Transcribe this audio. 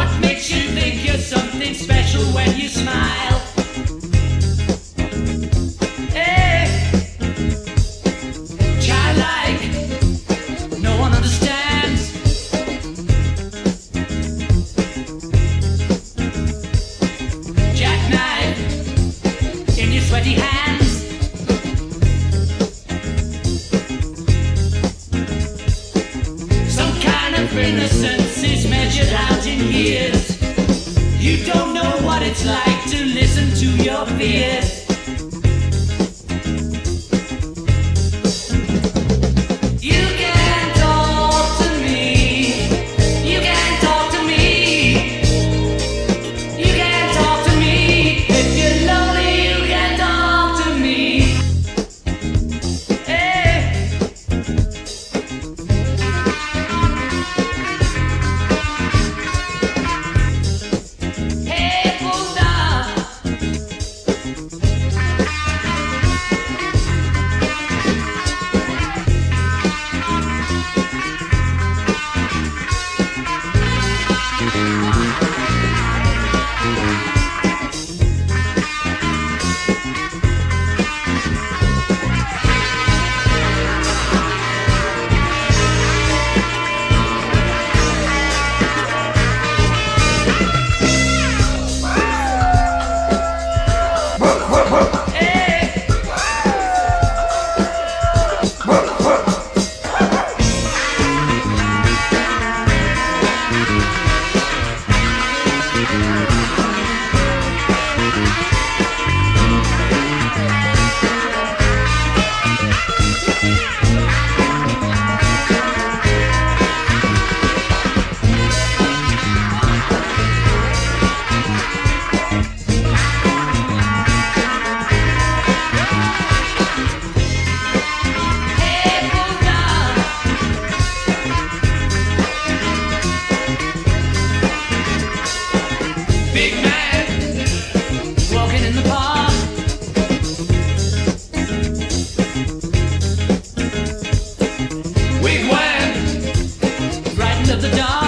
What makes you think you're something special when you smile? Hey, childlike, no one understands. Jackknife in your sweaty hands. innocence is measured out years. You don't know what it's like to listen to your fears. of the dark.